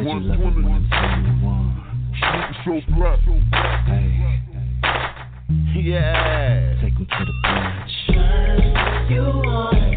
Luca, Luca, Luca, 120. So black. Yeah. Take him to the beach. You want,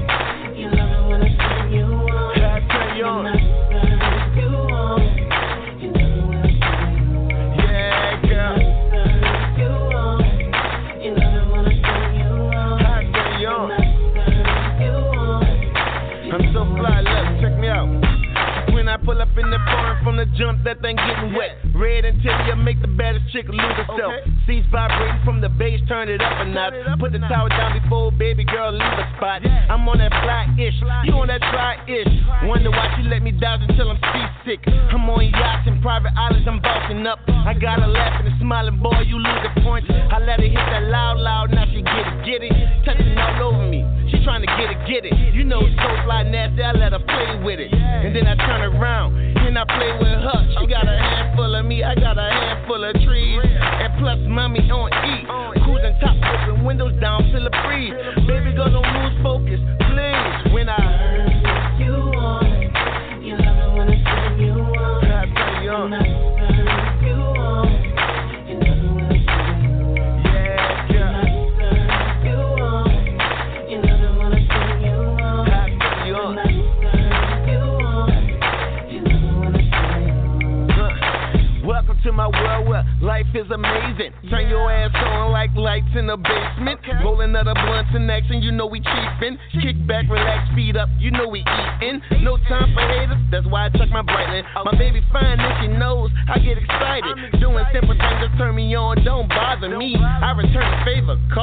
from the jump, that thing getting wet. Red interior make the baddest chick lose herself. Seats vibrating from the bass, turn it up a notch. Put the tower down before baby girl leave a spot. I'm on that fly ish, you on that try ish. Wonder why she let me down until I'm seasick. I'm on yachts and private islands, I'm bossing up. I got her laughing and smiling, boy, you lose the point. I let her hit that loud, loud, now she get it, get it. Touching all over me. Trying to get it, get it. You know it's so fly nasty, I let her play with it. And then I turn around and I play with her. She got a handful of me, I got a handful of trees. And plus, mommy on E. Cruising top, open windows down, feel a breeze. Baby girl, don't lose focus, please. When I Kick back, relax, feet up, you know we eatin'. No time for haters, that's why I check my brightness. My baby fine and she knows I get excited. Doing simple things that turn me on, don't bother me. I return the favor, call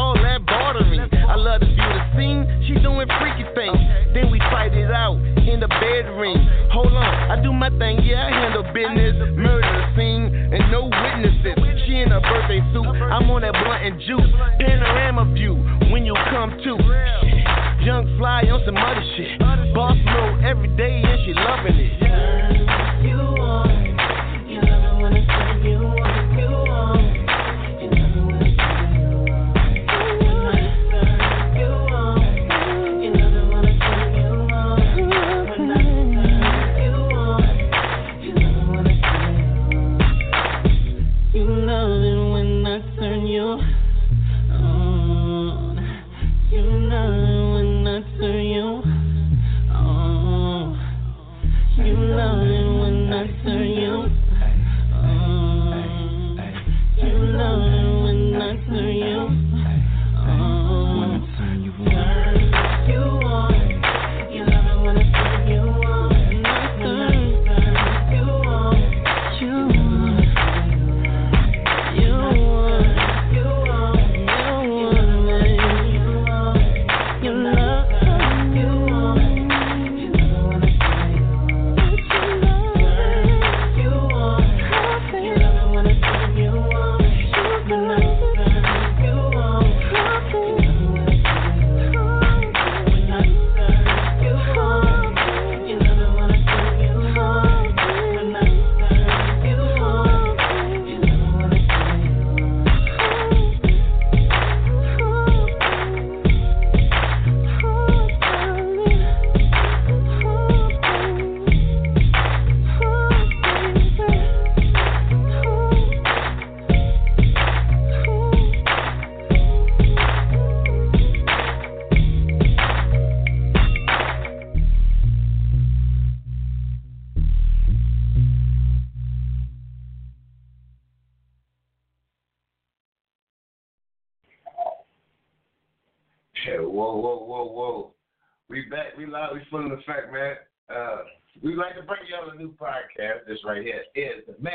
We full in effect, man. Uh, we'd like to bring y'all a new podcast. This right here is the Mass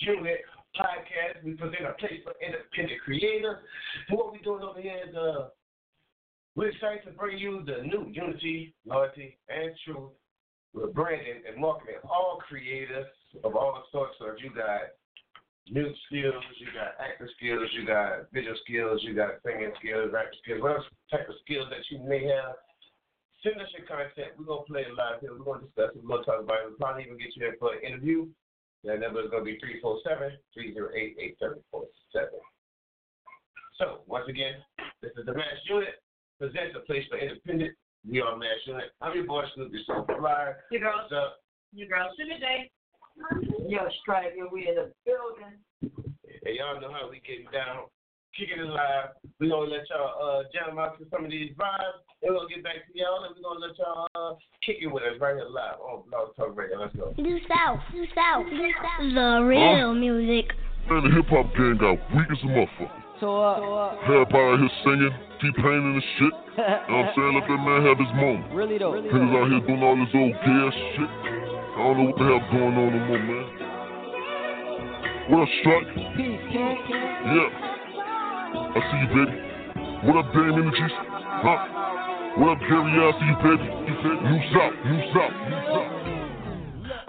Unit Podcast. We present a place for independent creators. And what we're doing over here is uh, we're excited to bring you the new unity, loyalty, and truth with branding and marketing, all creators of all sorts. So if you got music skills, you got acting skills, you got visual skills, you got singing skills, rapping skills, whatever type of skills that you may have, send us your content. We're gonna play it live here. We're gonna discuss it. We're gonna talk about it. We'll probably even get you in for an interview. That number is gonna be 347-308-8747. So once again, this is the Mass Unit presents a place for independent. We are Mass Unit. I'm your boy Snoopy So Flyer. Your girl, What's up? your girl, Sugar J. Yo, Stripe, yo, we in the building. And y'all know how we get down. Kicking it live. We're gonna let y'all uh jam out to some of these vibes. And we're gonna get back to y'all and we're gonna let y'all uh kick it with us right here live on Blog Talk Radio. Let's go. New South, do South, do South. The real music. Man, the hip hop game got weak as a motherfucker. So, uh, Everybody out here singing, keep painting and shit. You know what I'm saying? Let that man have his moment. really though. Niggas out here doing all this old gay ass shit. I don't know what the hell's going on no more, man. What up, Strike? Peace, King. Yeah. I see you, baby. What up, Dame Energies? Huh? What up, Gary? I see you, baby. New South, New South, New South.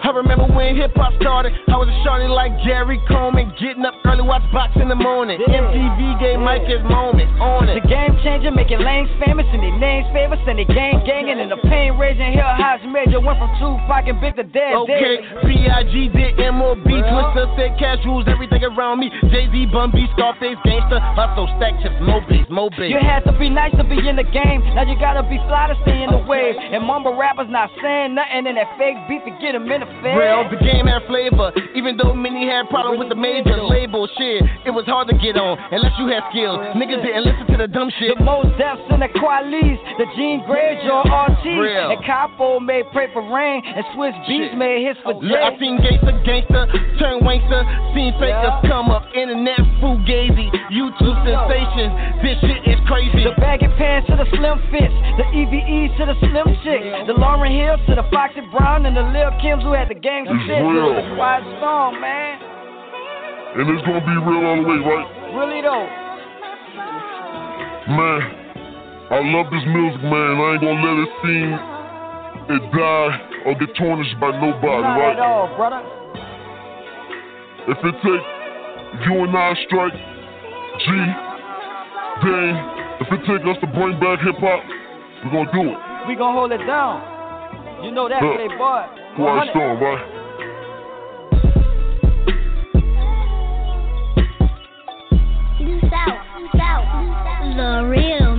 I remember when hip hop started. I was a shorty like Gary Coleman, getting up early, watch box in the morning. MTV gave Mike his moment on it. The game changer, making lanes famous and their names famous and they gang ganging and the pain raising Hell, highs major went from Tupac and Big to Dead. Okay. B.I.G. did M.O.B. Twister said cash rules everything around me. Jay-Z, Bun B, Scarface, Gangsta, Hustle, Stack Chips, Mobies, Mobies. You had to be nice to be in the game. Now you gotta be fly to stay in the wave. And mumble rappers not saying nothing in that fake beef and them in the. Real, the game had flavor. Even though many had problems with the major label shit, it was hard to get on unless you had skills. Niggas didn't listen to the dumb shit. The Mos Defs in the Kwelis, the Jean Grae, Joe RT, Real. and Capo made Pray for Rain, and Swizz Beatz made hits for Look, I seen gangster, gangster, turn wankster, seen fakers Yeah. come up, internet fugazi, YouTube sensations. This shit is crazy. The baggy pants to the slim fits, the EVEs to the slim chicks, the Lauryn Hills to the Foxy Brown, and the Lil Kims who had the gang It's shit. It was real. a quiet storm, man. And it's gonna be real all the way, right? Really though. Man, I love this music, man. I ain't gonna let it seem it die or get tarnished by nobody, Not right? at all, brother. If it take you and I strike, G, Dane, if it take us to bring back hip hop, we're gonna do it. We gonna hold it down. You know that, playboy. Quiet storm, right? New South, do South. The real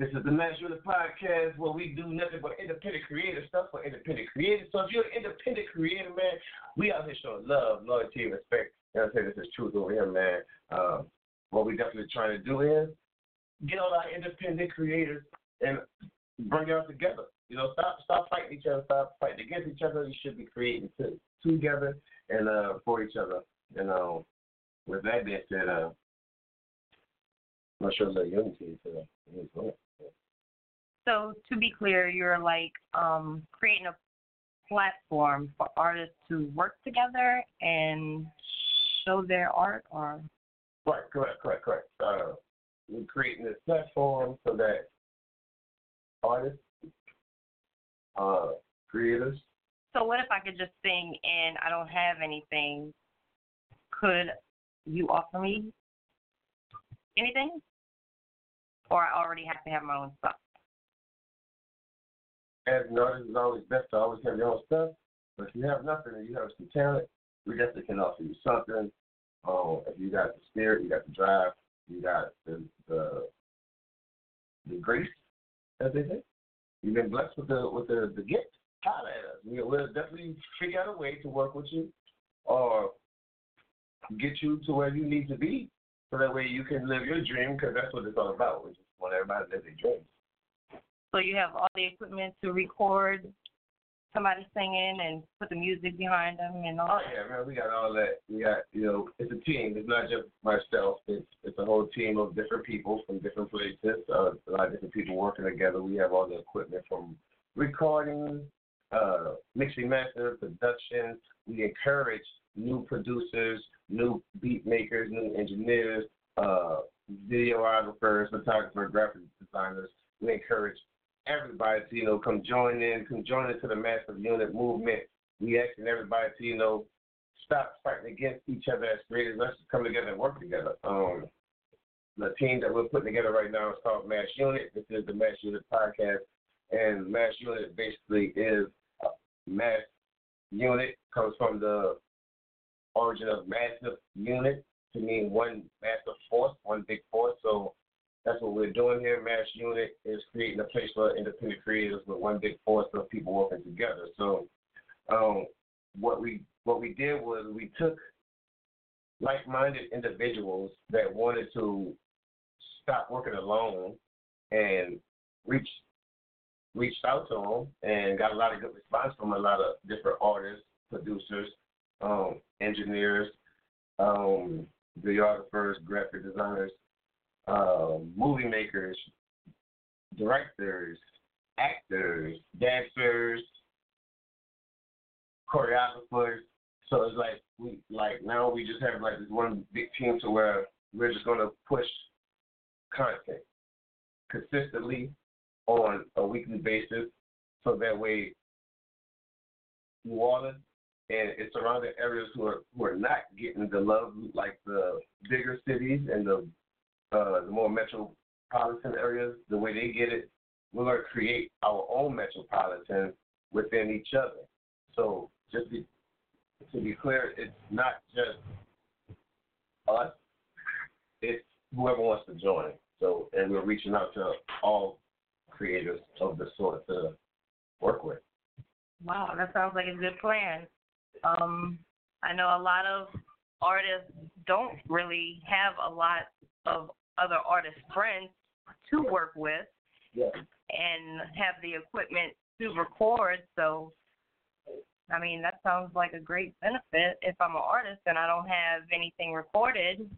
This is the Mass Unit Podcast where we do nothing but independent creative stuff for independent creators. So if you're an independent creator, man, we out here showing love, loyalty, respect. You know what I'm saying? This is truth over here, man. Um, what we definitely trying to do is get all our independent creators and bring y'all together. You know, stop stop fighting each other, stop fighting against each other. You should be creating to, together and uh, for each other. And uh, with that being said, uh, I'm not sure the unity today. So to be clear, you're like um, creating a platform for artists to work together and show their art, or Right, correct, correct, correct. Uh, we're creating this platform so that artists, uh, creators, so what if I could just sing and I don't have anything? Could you offer me anything, or I already have to have my own stuff? As artist, it's always best to always have your own stuff. But if you have nothing and you have some talent, we definitely can offer you something. Um, if you got the spirit, you got the drive, you got the the, the grace, as they say. You've been blessed with the with the, the gift. Holler at us. We, we'll definitely figure out a way to work with you or get you to where you need to be so that way you can live your dream because that's what it's all about. We just want everybody to live their dreams. So you have all the equipment to record somebody singing and put the music behind them and all. Oh yeah, man, we got all that. We got you know, it's a team. It's not just myself. It's it's a whole team of different people from different places. Uh, a lot of different people working together. We have all the equipment from recording, uh, mixing, master, production. We encourage new producers, new beat makers, new engineers, uh, videographers, photographers, graphic designers. We encourage everybody to, you know, come join in, come join into the massive unit movement. We asking everybody to, you know, stop fighting against each other as creators. Let's just come together and work together. Um, the team that we're putting together right now is called Mass Unit. This is the Mass Unit podcast, and Mass Unit basically is a mass unit comes from the origin of massive unit to mean one massive force, one big force. So that's what we're doing here. Mass Unit is creating a place for independent creators with one big force of people working together. So, um, what we what we did was we took like-minded individuals that wanted to stop working alone and reach reached out to them and got a lot of good response from a lot of different artists, producers, um, engineers, um, videographers, graphic designers, uh, movie makers, directors, actors, dancers, choreographers. So it's like we like now we just have like this one big team to where we're just gonna push content consistently on a weekly basis, so that way New Orleans and its surrounding areas who are who are not getting the love like the bigger cities and the uh, the more metropolitan areas, the way they get it, we're going to create our own metropolitan within each other. So just be, to be clear, it's not just us. It's whoever wants to join. So, and we're reaching out to all creators of the sort to work with. Wow, that sounds like a good plan. Um, I know a lot of artists don't really have a lot of other artist friends to work with Yeah. and have the equipment to record. So, I mean, that sounds like a great benefit. If I'm an artist and I don't have anything recorded,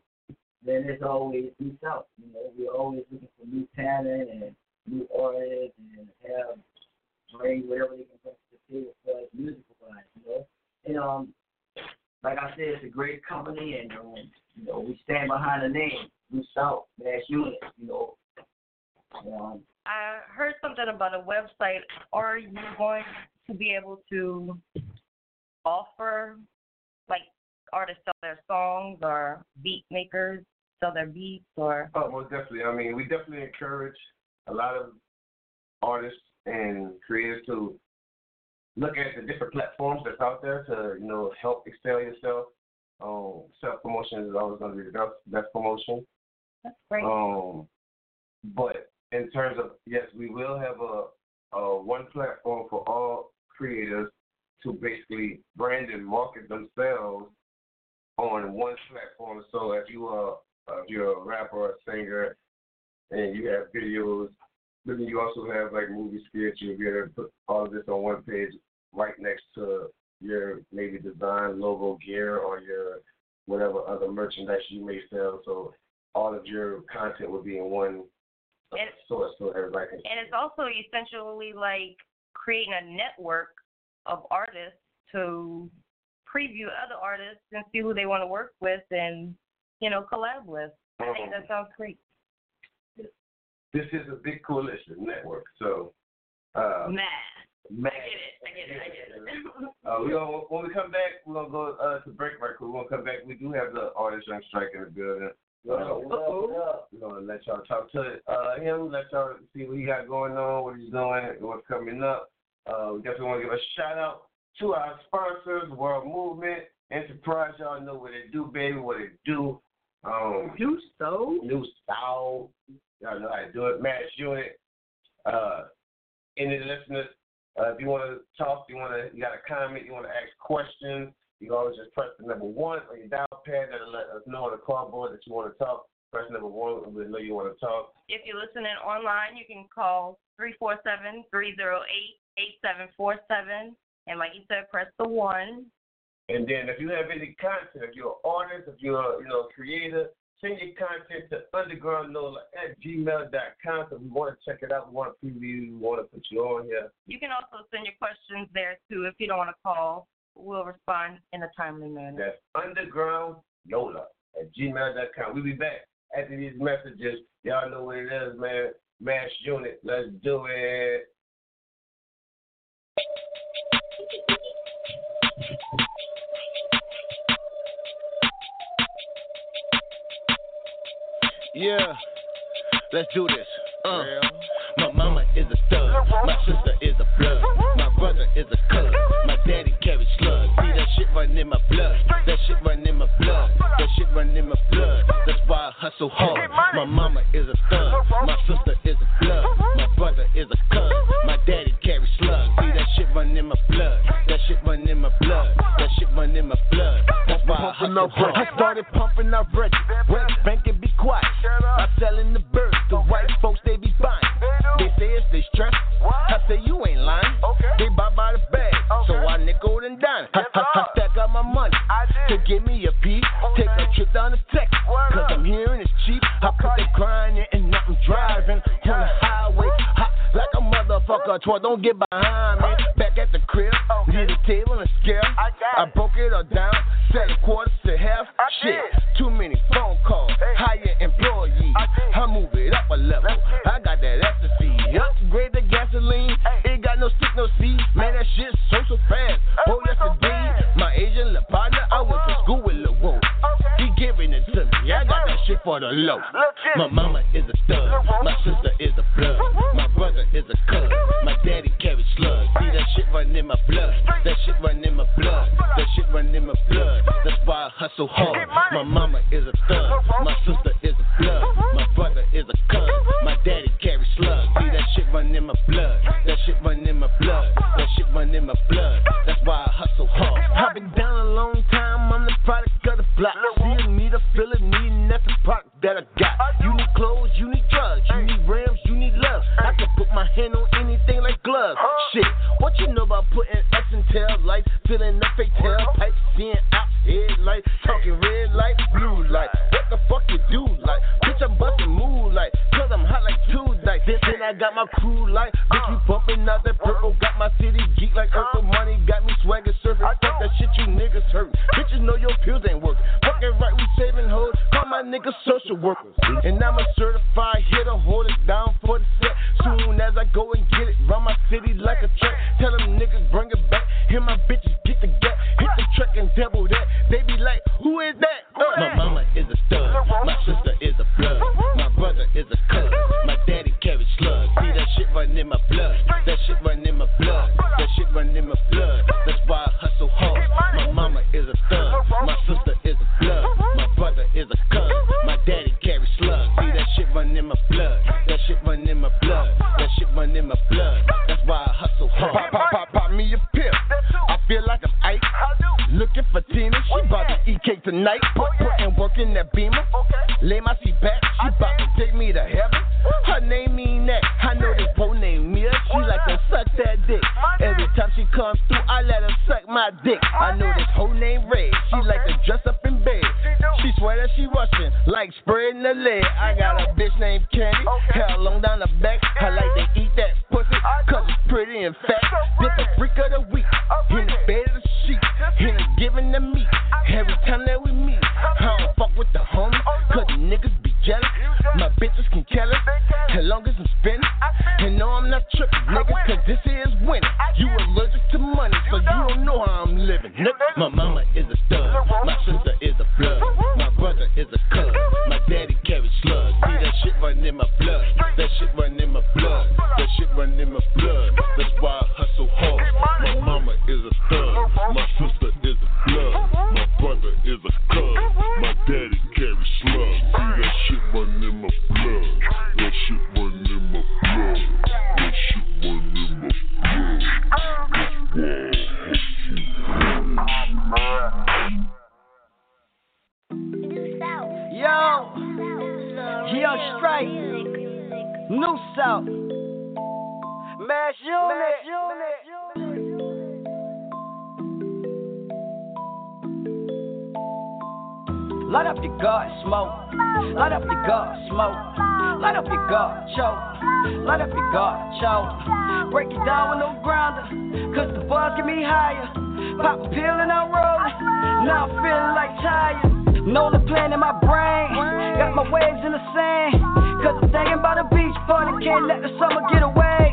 then it's always out. You know, we're always looking for new talent and new artists and have bring whatever they can bring to the table for us musical wise, you know. And um like I said, it's a great company and um, you know, we stand behind the name, New South, Mass Unit, you know. Um I heard something about a website. Are you going to be able to offer, like, artists sell their songs or beat makers sell their beats or? Oh, most definitely. I mean, we definitely encourage a lot of artists and creators to look at the different platforms that's out there to, you know, help excel yourself. Um, self promotion is always going to be the best, best promotion. That's great. Um, but in terms of yes, we will have a, a one platform for all creators to basically brand and market themselves on one platform. So if you are if you're a rapper or a singer and you have videos, then you also have like movie skits. You'll be able to put all of this on one page right next to your maybe design logo gear or your whatever other merchandise you may sell. So all of your content will be in one And- source so everybody can And it's also essentially like creating a network of artists to preview other artists and see who they want to work with and, you know, collab with. I think that sounds great. this is a big coalition network. So uh Mad. Mad. I get it. I get it. I get it. Uh, we gonna when we come back, we're gonna go uh, to break right quick. We're gonna come back. We do have the artist on strike in the building. Uh, we're gonna let y'all talk to uh, him, let y'all see what he got going on, what he's doing, what's coming up. Uh, we definitely want to give a shout out to our sponsors, World Movement, Enterprise. Y'all know what they do, baby, what they do. Um, New Soul. New Style. Y'all know how to do it. Mass Unit. Uh, any listeners, uh, if you want to talk, you want to, you got a comment, you want to ask questions, you can always just press the number one on your dial pad. That'll let us know on the cardboard that you want to talk. Press number one, and we'll know you want to talk. If you're listening online, you can call 347 308 8747. And like you said, press the one. And then if you have any content, if you're an artist, if you're you know a creator, send your content to undergroundnola at gmail.com. So we want to check it out. We want to preview. you. We want to put you on here. You can also send your questions there too if you don't want to call. We'll respond in a timely manner. That's underground Nola at gmail.com. We'll be back after these messages. Y'all know what it is, man. Mass Unit. Let's do it. Yeah, let's do this. Uh, my mama is a stud, my sister is a blood, my brother is a cuz, my daddy carries slugs. See that shit run in my blood, that shit run in my blood, that shit run in my blood. That's why I hustle hard. My mama is a stud, my sister is a blood, my brother is a cuz, my daddy carries slugs. See that shit run in my blood, that shit run in my blood, that shit run in my blood. That's why I hustle hard. I started pumping out Reggie, West Bank and be quiet. I'm selling the birds, the white folks they be buying. They say it's they stress. I say you ain't lying. They buy by the bag, so I nickel and dime. I, I, I stack out my money to give me a piece. Take a trip down to Texas, cause I'm hearing it's cheap. I put the grind in and now I'm driving on the highway. Hot like a motherfucker. Troy, don't get behind me. Back at the crib, need a table and scale. I broke it all down, set a quarters to half. Shit, too many phone calls. Hire employees. I move it up a level. I got that ecstasy. Upgrade the gasoline. It got no stick, no seed. Man, that shit so so fast. Oh, yes indeed. My Asian La partner, I went to school with Lil Whoa. He giving it to me. I got that shit for the low. My mama is a stud. My sister is a blood. My brother is a cuz. My daddy carries slugs. See that shit run in my blood. That shit run in my blood. That shit run in my blood. That's why I hustle hard. My mama is a thug. My sister up in bed. She swear that she Russian, like spreading the leg. I got a bitch named Candy. Hair long down the back. I like to eat that pussy, cause it's pretty and fat. This the freak of the week. In the bed of the sheet. In the giving the meat. Every time that we meet. I don't fuck with the homies, cause the niggas be jealous. My bitches can kill it, as long as I'm spinning. And no, I'm not tripping, nigga, cause this is winning. You allergic to money, so you don't know how I'm living. My mama is a stud. My sister is a blood. My brother is a cuz. My daddy carry slugs. See that shit run in my blood. That shit run in my blood. That shit run in my blood. That's why I hustle hard. My mama is a stud. My sister is a blood. My brother is a cuz. My daddy carry slugs. Shit run in my blood. That shit run in my blood. That shit run in my blood. Yo, Young Strike, New South, Mass Unit. Light up your guard, smoke. Light up your guard, smoke. Light up your guard, choke. Light up your guard, choke. Break it down with no grounder, cause the buzz get me higher. Pop a pill and I'm rolling. Now I'm feeling like tired. Know the plan in my brain. Got my waves in the sand. Cause I'm thinking about a beach party. Can't let the summer get away.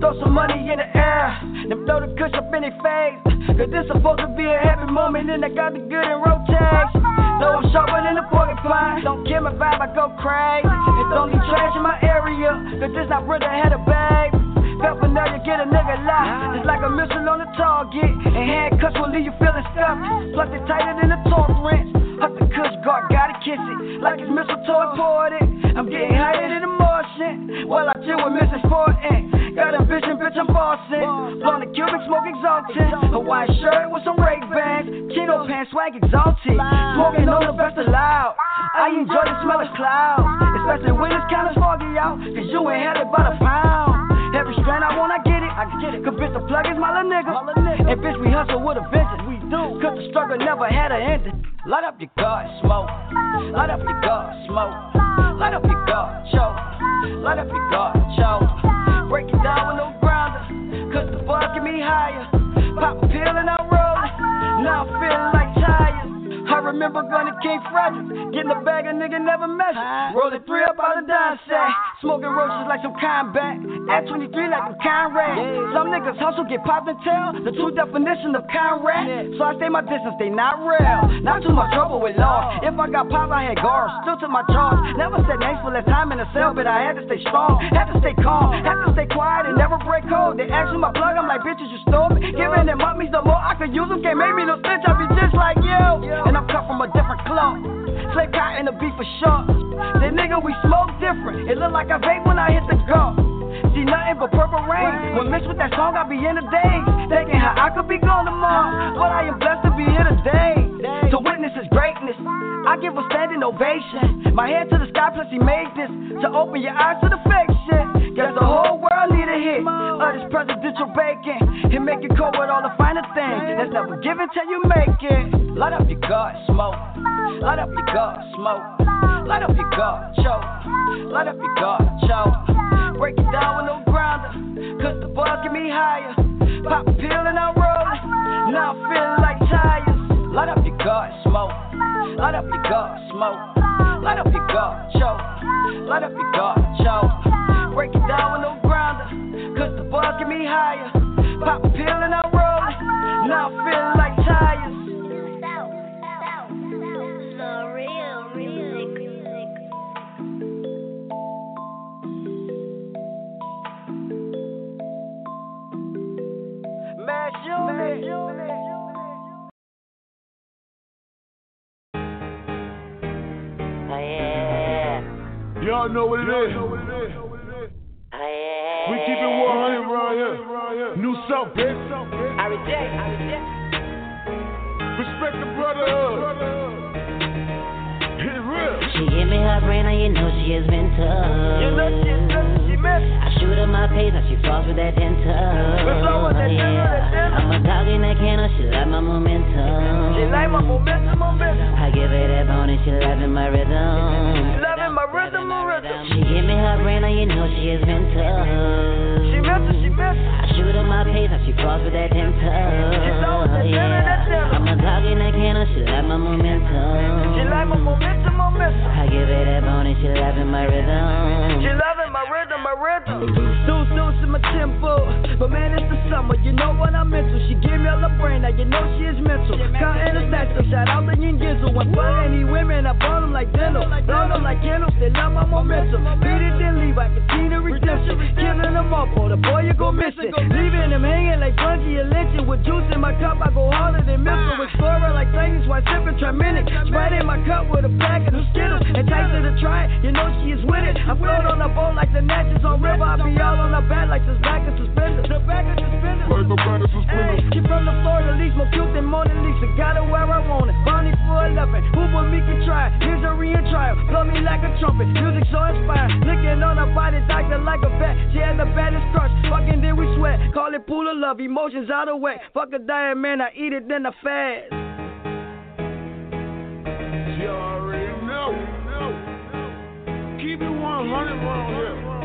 Throw some money in the air. Then throw the kush up in their face. Cause this supposed to be a happy moment. And I got the good in rotation. Though I'm sharper than a porcupine. Don't kill my vibe, I go crazy. Don't need trash in my area. Cause this not brother had a bag. Pepper now you get a nigga lie. It's like a missile on the target. And handcuffs will leave you feeling stuffed. Plus it's tighter than a torque kiss it. Like it's mistletoe imported. I'm getting higher than the Martian. While I chill with Mrs. Fortin. Got a vision, bitch, I'm bossing. Blowing the Cuban smoke exalted. A white shirt with some rake bands. Chino pants, swag exalted. Smoking on the best allowed. I enjoy the smell of clouds. Especially when it's kinda foggy out. Cause you ain't had it by the pound. Every strand I want, I get it. I can get it. Cause bitch, the plug is my little nigga. And bitch, we hustle with a vengeance. Do. Cause the struggle never had an ending. Light up your guard, smoke. Light up your guard, smoke. Light up your guard, choke. Light up your guard, choke. Break it down with no grounder. Cause the buzz get me higher. Pop a pill and I'm rolling. Now I'm feeling like tires. I remember going to King Frederick, getting a bag a nigga never measured. Rolling three up out of dime sack, smoking roaches like some combat. At 23 like some Conrad. Some niggas hustle, get popped and tell the true definition of Conrad. So I stay my distance, they not real. Not too much trouble with law. If I got pop, I had guards, still to my charge. Never said names for less time in the cell, but I had to stay strong, had to stay calm, had to stay quiet and never break code. They ask me my plug, I'm like, bitches, you stole me. Giving them means the more I could use them. Can't make me no snitch, I be just like you. And I'm cut from a different cloth. Slay cotton and the beef for sure. The nigga, we smoke different. It look like I vape when I hit the go. See nothing but purple rain. When mixed with that song, I be in the days. Thinking how I could be gone tomorrow. But I am blessed to be here today. To witness is greatness. I give a standing ovation. My hand to the sky, plus he made this. To open your eyes to the fake shit. Guess the whole world need a hit. Of this presidential bacon. And make it cold with all the finer things. That's never given till you make it. Light up your God, smoke. Light up your God, smoke. Light up your God, choke. Light up your God, choke. Up your God, smoke. Light up your God, choke. Light up your God, choke. Break it down with no grinder. Cause the buzz get me higher. Pop a pill and I'm rolling. Now I'm feeling know what it is. Oh. We keep it 100 around here. New South, bitch. I reject. I reject. Respect the brotherhood. Hit. She give me her brain, and you know she has been tough. You know she missed. I shoot her my pace, and she falls with that dental. Let's go with that dental, that dental. I'm a dog in that can, she like my momentum. She like my momentum, momentum. I give her that bone, and she loving my rhythm. Loving my rhythm, my rhythm. She give me her brain, and you know she has been tough. She missed she missed. I shoot her my pace, and she falls with that tempo. know with that dental, that dental. I'm a dog in that can, she like my momentum. She like my momentum, momentum. I give her that bone, and she loving my rhythm. She loving my rhythm, my rhythm. Deuce, in tempo. But man, it's the summer, you know what I'm into. She gave me all the brain, now you know she is mental. Counting the stacks, so shout out to Yin Gizzle. When fuck any women, I burn them like dental. Blow them like candles, they love my momentum. Beat it, then leave, I can see the redemption. Killing them up, oh, the boy, you go missing. Leaving them hanging like bungee and lynching. With juice in my cup, I go harder than missile. Explorer like things while sipping Triaminic. Sprite in my cup with a packet of Skittles. And tight to the try, you know she is with it. I float on a the be all on her back like this back of suspenders. The back of suspenders. Like the back suspenders. Hey, she from the Florida least, more cute than Mona Lisa. Got her where I want it. Bonnie for 11. Who but me can try? Here's a real trial. Blow me like a trumpet. Music so inspired. Licking on her body, doctor like a vet. She had the baddest crush. Fucking then we sweat. Call it pool of love. Emotions out of whack. Fuck a diet, man. I eat it, then I fast. You already know. Keep it 100 around here.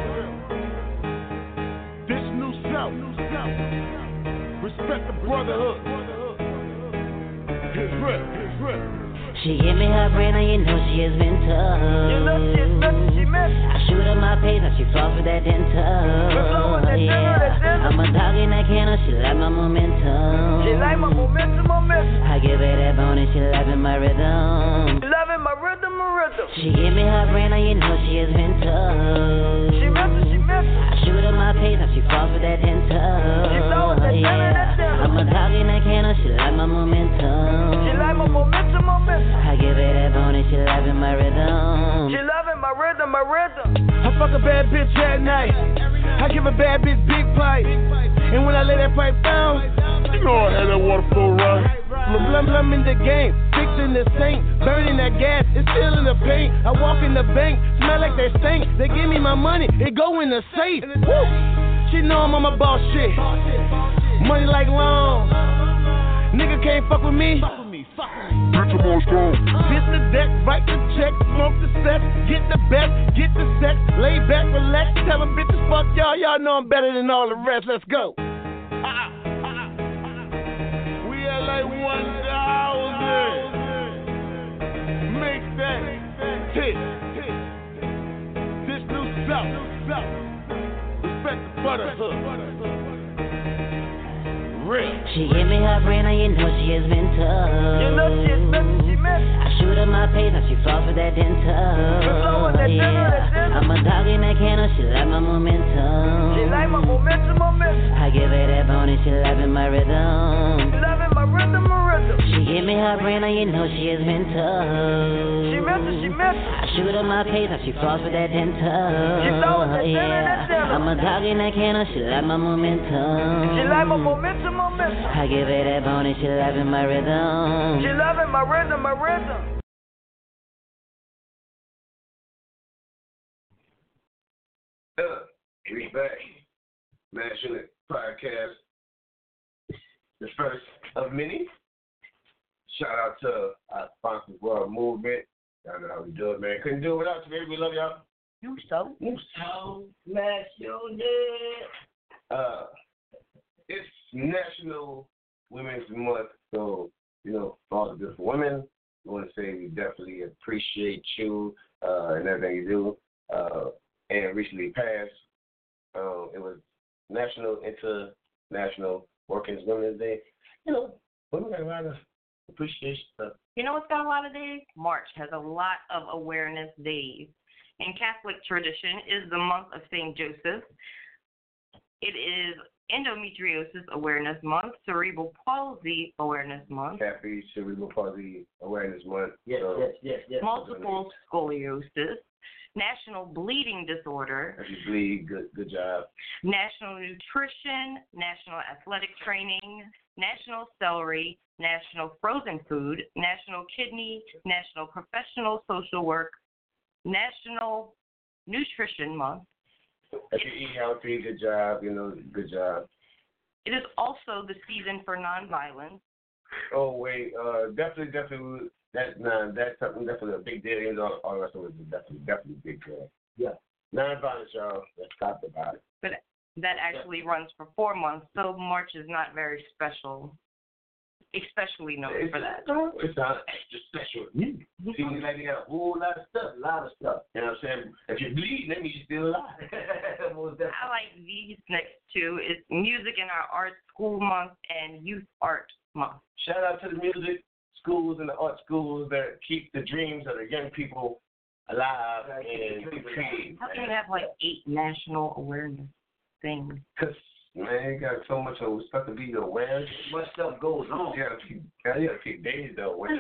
South. Respect the brotherhood. His rep, his rep. She give me her brain, and you know she has been tough. You know she is missing, she missed. I shoot her my pace, and she falls with that dental. that dental. I'm a dog in that can, she like my momentum. She like my momentum, momentum. I give her that bone, and she loving my rhythm. Loving my rhythm, my rhythm. She give me her brain, and you know she has been tough. She missed she missed it. I my pace, and she falls with that dental. She know with that dental, that dental. I'm a dog in that can, she like my momentum. She like my momentum, momentum. I give her that bone, and she loving my rhythm. She loving my rhythm, my rhythm. I fuck a bad bitch at night. I give a bad bitch big pipe. And when I lay that pipe down, You know I had that water flow right. Blum blum blum in the game, fixing the sink, burning that gas, it's still in the paint. I walk in the bank, smell like they stink. They give me my money, it go in the safe. Woo! She know I'm on my boss shit. Money like long. Nigga can't fuck with me. Bitch, I'm on strong. Hit the deck, write the check, smoke the set, get the bet, get the sex, lay back, relax, tell them bitches fuck y'all, y'all know I'm better than all the rest. Let's go. We at like She give me her brain, and you know she has been tough. You know she is missing, she missing. I shoot her my pace, and she falls for that dental. with that dental, that dental. I'm a dog in that kennel, she like my momentum. She like my momentum, momentum. I give her that bone, and she loving my rhythm. She loving my rhythm, my rhythm. She give me her brain, and you know she has been tough. She missing, she missing. I shoot her my pace, and she falls for that dental. She that dental, that dental. I'm a dog in that kennel, she like my momentum. She like my momentum. I give her that bone, and she loving my rhythm. She loving my rhythm, my rhythm. Uh, we back. Mass Unit Podcast. The first of many. Shout out to our sponsors, World Movement. Y'all know how we do it, man. Couldn't do it without you, baby. We love y'all. You so. You so. Smash your neck. Uh, it's National Women's Month, so you know, all the beautiful women, we want to say we definitely appreciate you uh, and everything you do. Uh, and recently passed, um, it was National International Working Women's Day. You know, women got a lot of appreciation stuff. You know what's got a lot of days? March has a lot of awareness days. In Catholic tradition is the month of St. Joseph. It is Endometriosis Awareness Month, Cerebral Palsy Awareness Month, Happy Cerebral Palsy Awareness Month. Yes, so, yes, yes, yes. Multiple Scoliosis, National Bleeding Disorder, If you bleed, good, good job. National Nutrition, National Athletic Training, National Celery, National Frozen Food, National Kidney, National Professional Social Work, National Nutrition Month. If you eat healthy, good job. You know, good job. It is also the season for nonviolence. Oh wait, uh, definitely, definitely. That nah, that's something definitely a big deal. You know, all the rest of it is definitely, definitely big deal. Yeah. Non-violence, y'all. Let's talk about it. But that actually runs for four months, so March is not very special, especially known It's, for that. it's not extra special. See, we like to got a whole lot of stuff, a lot of stuff. You know what I'm saying? If you bleed, that means you're still alive. I like these next two. It's Music in Our Art School Month and Youth Art Month. Shout out to the music schools and the art schools that keep the dreams of the young people alive and creative. How can you have like eight national awareness things? Cause man, you got so much of stuff to be aware. Much stuff goes on. You gotta keep, you gotta keep days though.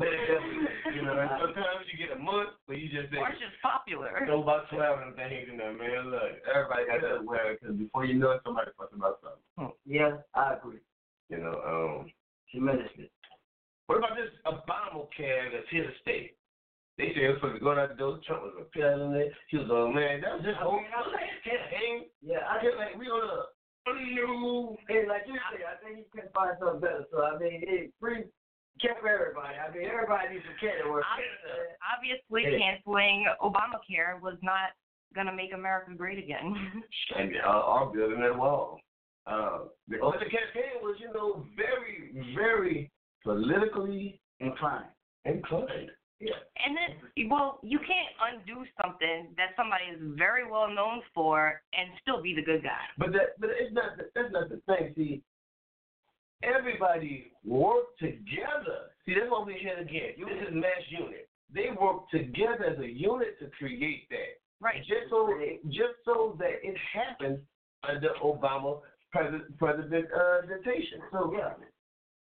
You know, sometimes you get a month, but you just March is popular. Go about twelve things in there, man. Look, everybody got to aware because before you know it, somebody fucking about something. Yeah, I agree. You know, um, tremendously. What about this Obamacare that's here to stay? They say it was supposed to go out the door. Trump was appealing it. He was like, man, that was just whole campaign. Yeah, I feel like we on a new. Hey, like you said, I think he couldn't find something better. So I mean, it free kept everybody. I mean, everybody needs some care work. Obviously, Hey. canceling Obamacare was not going to make America great again. and uh, our building that wall. Uh, the, but the campaign was, you know, very, very politically inclined. Inclined. Yeah. And then, well, you can't undo something that somebody is very well known for and still be the good guy. But that, but it's not. That's not the thing. See, everybody worked together. See, that's what we're here again. You is a mass unit. They worked together as a unit to create that. Right. Just so, just so that it happens under Obama president president uh, dictation. So yeah,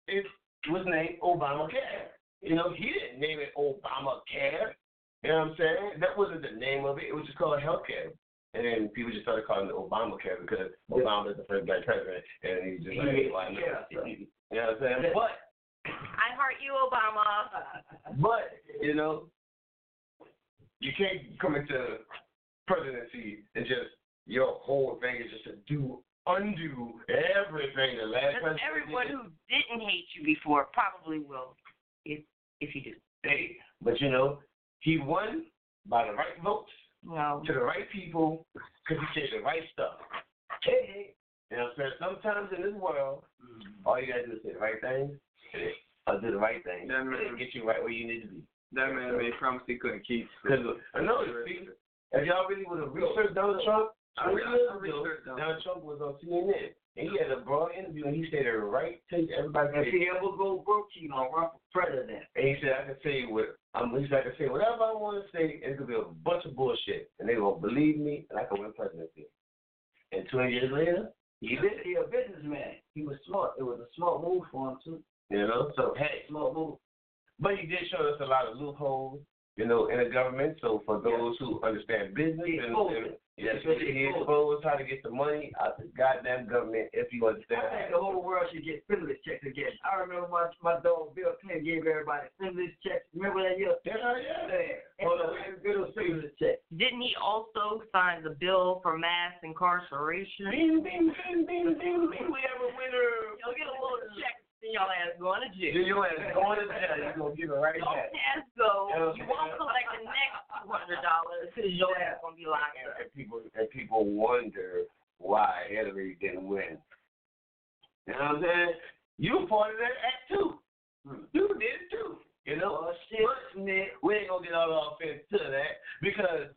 it was named Obamacare. You know, he didn't name it Obamacare. You know what I'm saying? That wasn't the name of it. It was just called healthcare. And then people just started calling it Obamacare because Obama is the first black president, and he's just like, Yeah. why not? Yeah. You know what I'm saying? But I heart you, Obama. but you know, you can't come into presidency and just your whole thing is just to do undo everything the last Just president everyone did. who didn't hate you before probably will, if if you do. Hey, but you know, he won by the right votes No. to the right people because he said the right stuff. Hey, hey. You know what I'm saying? Sometimes in this world, mm-hmm. all you gotta do is say the right thing, or do the right thing, and get you right where you need to be. That man made promise he couldn't keep. Cause I know see, if y'all really would have researched Donald Trump, I re- twenty I years ago, researched Donald Donald Trump was on CNN and he had a broad interview and he said the right to everybody. If he ever go broke, he gonna run for president. And he said, I can say what I'm he said, I can say whatever I want to say, and it's gonna be a bunch of bullshit. And they gonna believe me and I can win presidency. And twenty years later, he did. He a businessman. He was smart. It was a smart move for him too. You know, so hey, Smart move. but he did show us a lot of loopholes, you know, in the government. So for those who understand business He and, exposed and it. yes, That's what he he exposed. exposed how to get the money out the goddamn government if you understand. I think the whole world should get stimulus checks again. I remember my my dog Bill Clinton gave everybody stimulus checks. Remember that year? Yeah, yeah. Hold on, get stimulus checks. Didn't he also sign the bill for mass incarceration? Bing, bing, bing, bing, bing, bing. We have a winner. You'll get a little check and y'all ass going to jail. Your ass going to jail. You gonna give it right Your back. ass go. You know what You won't collect the next two hundred dollars because your ass gonna be locked And, up. and people and people wonder why Hillary didn't win. You know what I'm saying? You part of that act too. You did it too. You know? Oh shit, Nick. We ain't gonna get all off into that because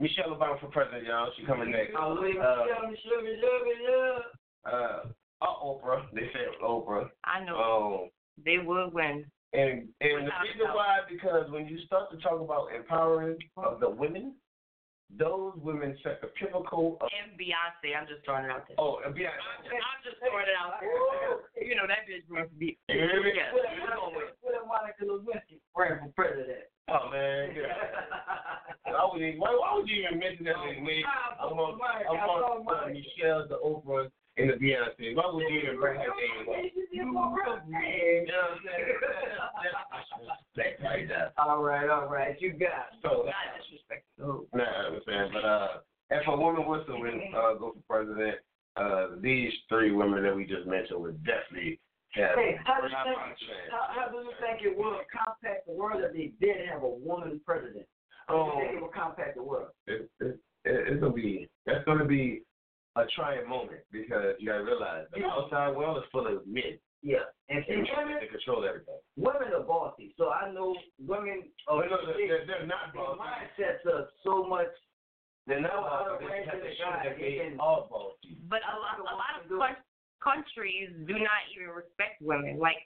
Michelle Obama for president, y'all. She coming next. Oh, wait, Uh, Michelle, Michelle, Michelle, Michelle. uh, uh, Oprah. They said Oprah. I know Um, they would win. and and the reason doubt. why because when you start to talk about empowering of the women, those women set the pinnacle of And Beyonce, I'm just throwing it out there. oh and Beyonce. I'm just throwing it out there. You know that bitch must be. You hear me? Yes, What you gonna win. if what if Monica Lewinsky ran for president? Oh man, yeah. I would even, why, why would you even mention that in me? I'm on, I'm on uh, Michelle, the Oprah, and the Beyonce. Why would you even bring her name up? You know what I'm saying? That's right there. All right, all right, you got it. So, Not disrespectful. nah, I'm saying, but uh, if a woman was to win, uh, go for president, uh, these three women that we just mentioned would definitely have. Hey, how do you think? How, how do you think it would compact the world if they did have a woman president? How do you think it would compact the world? it, it, it, it's gonna be that's gonna be a trying moment because you gotta realize the outside world is full of men. Yeah, and see, And women, they control everything. women are bossy. So I know women. Oh, no, they're, they're not Their bossy. mindsets are so much. They're not so out bossy. of They range have of to the show guy. that they They are bossy. But a lot, a lot of coun- countries do not even respect women. Like,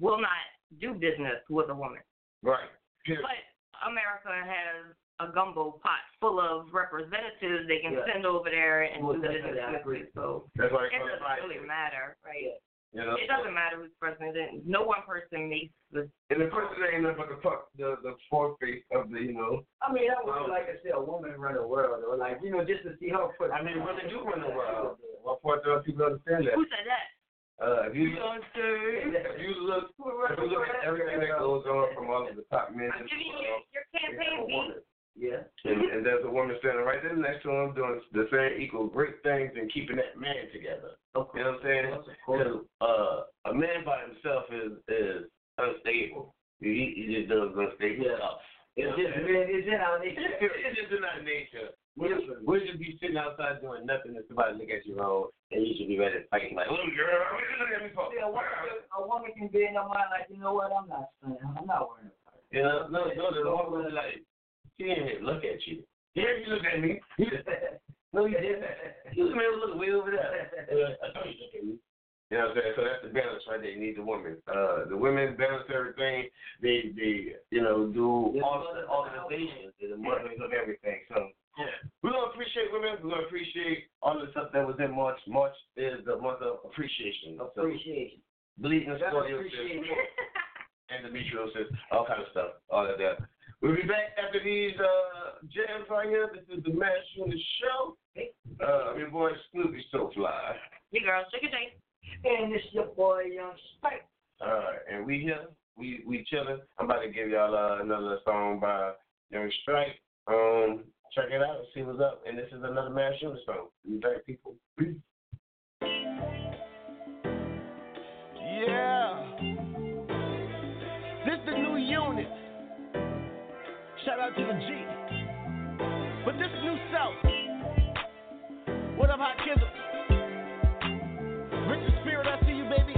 will not do business with a woman. Right. Period. But America has a gumbo pot full of representatives they can Yeah. send over there and Most do business definitely, I with. So That's why it they call it doesn't right. really matter, right? You know? It doesn't matter who's president. No one person makes the. And the president ain't nothing but the fuck the the foreface of the you know. I mean, I would like to see a woman run the world, or like you know, just to see her foot. I mean, women do run the world. What part of people understand that? Who said that? Uh, if you look, if you look, if you look at everything that goes on from all of the top men, I'm giving you your campaign beat. Yeah. and, and there's a woman standing right there next to him doing the same equal great things and keeping that man together. You know what I'm saying? 'Cause, uh, a man by himself is is unstable. He, he just does unstable Yeah. stuff. It's just man, it's in our nature. it's just in our nature. We'll, we'll just be sitting outside doing nothing and somebody look at you wrong and you should be ready to fight. Like, look, girl, what you looking at me for? Yeah, a woman, a woman can be in her mind like, you know what? I'm not saying. I'm not worrying about it. You know, no, no, the woman like, she didn't even look at you. Yeah, you look at me. no, you didn't. You was man look way over there. I know you look at me. You know what I'm saying? So that's the balance right there. You need the woman. Uh, the women balance everything. They, they, you know, do all the organizations. They're the mothers of everything. So yeah, we're gonna appreciate women. We're gonna appreciate all the stuff that was in March. March is the month of appreciation. So, Appreciation. bleeding That's scoliosis, appreciation. endometriosis, all kind of stuff, all of that. We'll be back after these uh, jams right here. This is the Mass Unit Show. Uh, I'm your boy Snoopy So Fly. You girls, shake your tape. And it's your boy Young Strike. All right, and we here, we we chilling. I'm about to give y'all uh, another song by Young Strike. Um, check it out and see what's up. And this is another Mass Unit song. We back, people. Peace. Shout out to the G. But this new South. What up, Hot Kizzle? Richard Spirit, I see you, baby.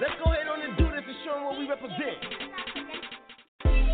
Let's go ahead on and do this and show 'em what we represent.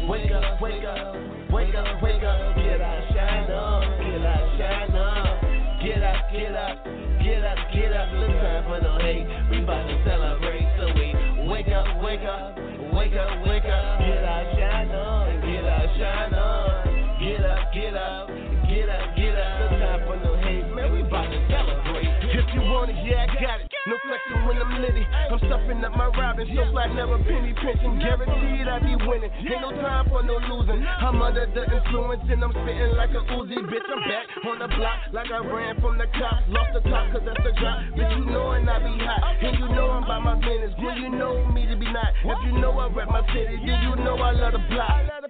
Wake up, wake up, wake up, wake up. Get up, shine up, get up, shine up. Get up, get up, get up, get up. Little time for no hate. We about to celebrate, so we wake up, wake up, wake up, wake up. Get up, shine up, get up, shine up. Get up, get up, get up, get up. Little time for no hate, man. We about to celebrate. If you want it, yeah, I got it. No flexing when I'm litty. I'm stuffing up my robin, so fly, never penny pinching. Guaranteed I be winning. Ain't no time for no losing. I'm under the influence and I'm spitting like a Uzi. Bitch, I'm back on the block like I ran from the cops. Lost the top cause that's the drop. Bitch, you know and I be hot. And you know I'm by my business. When you know me to be not. If you know I rap my city, then you know I love the block.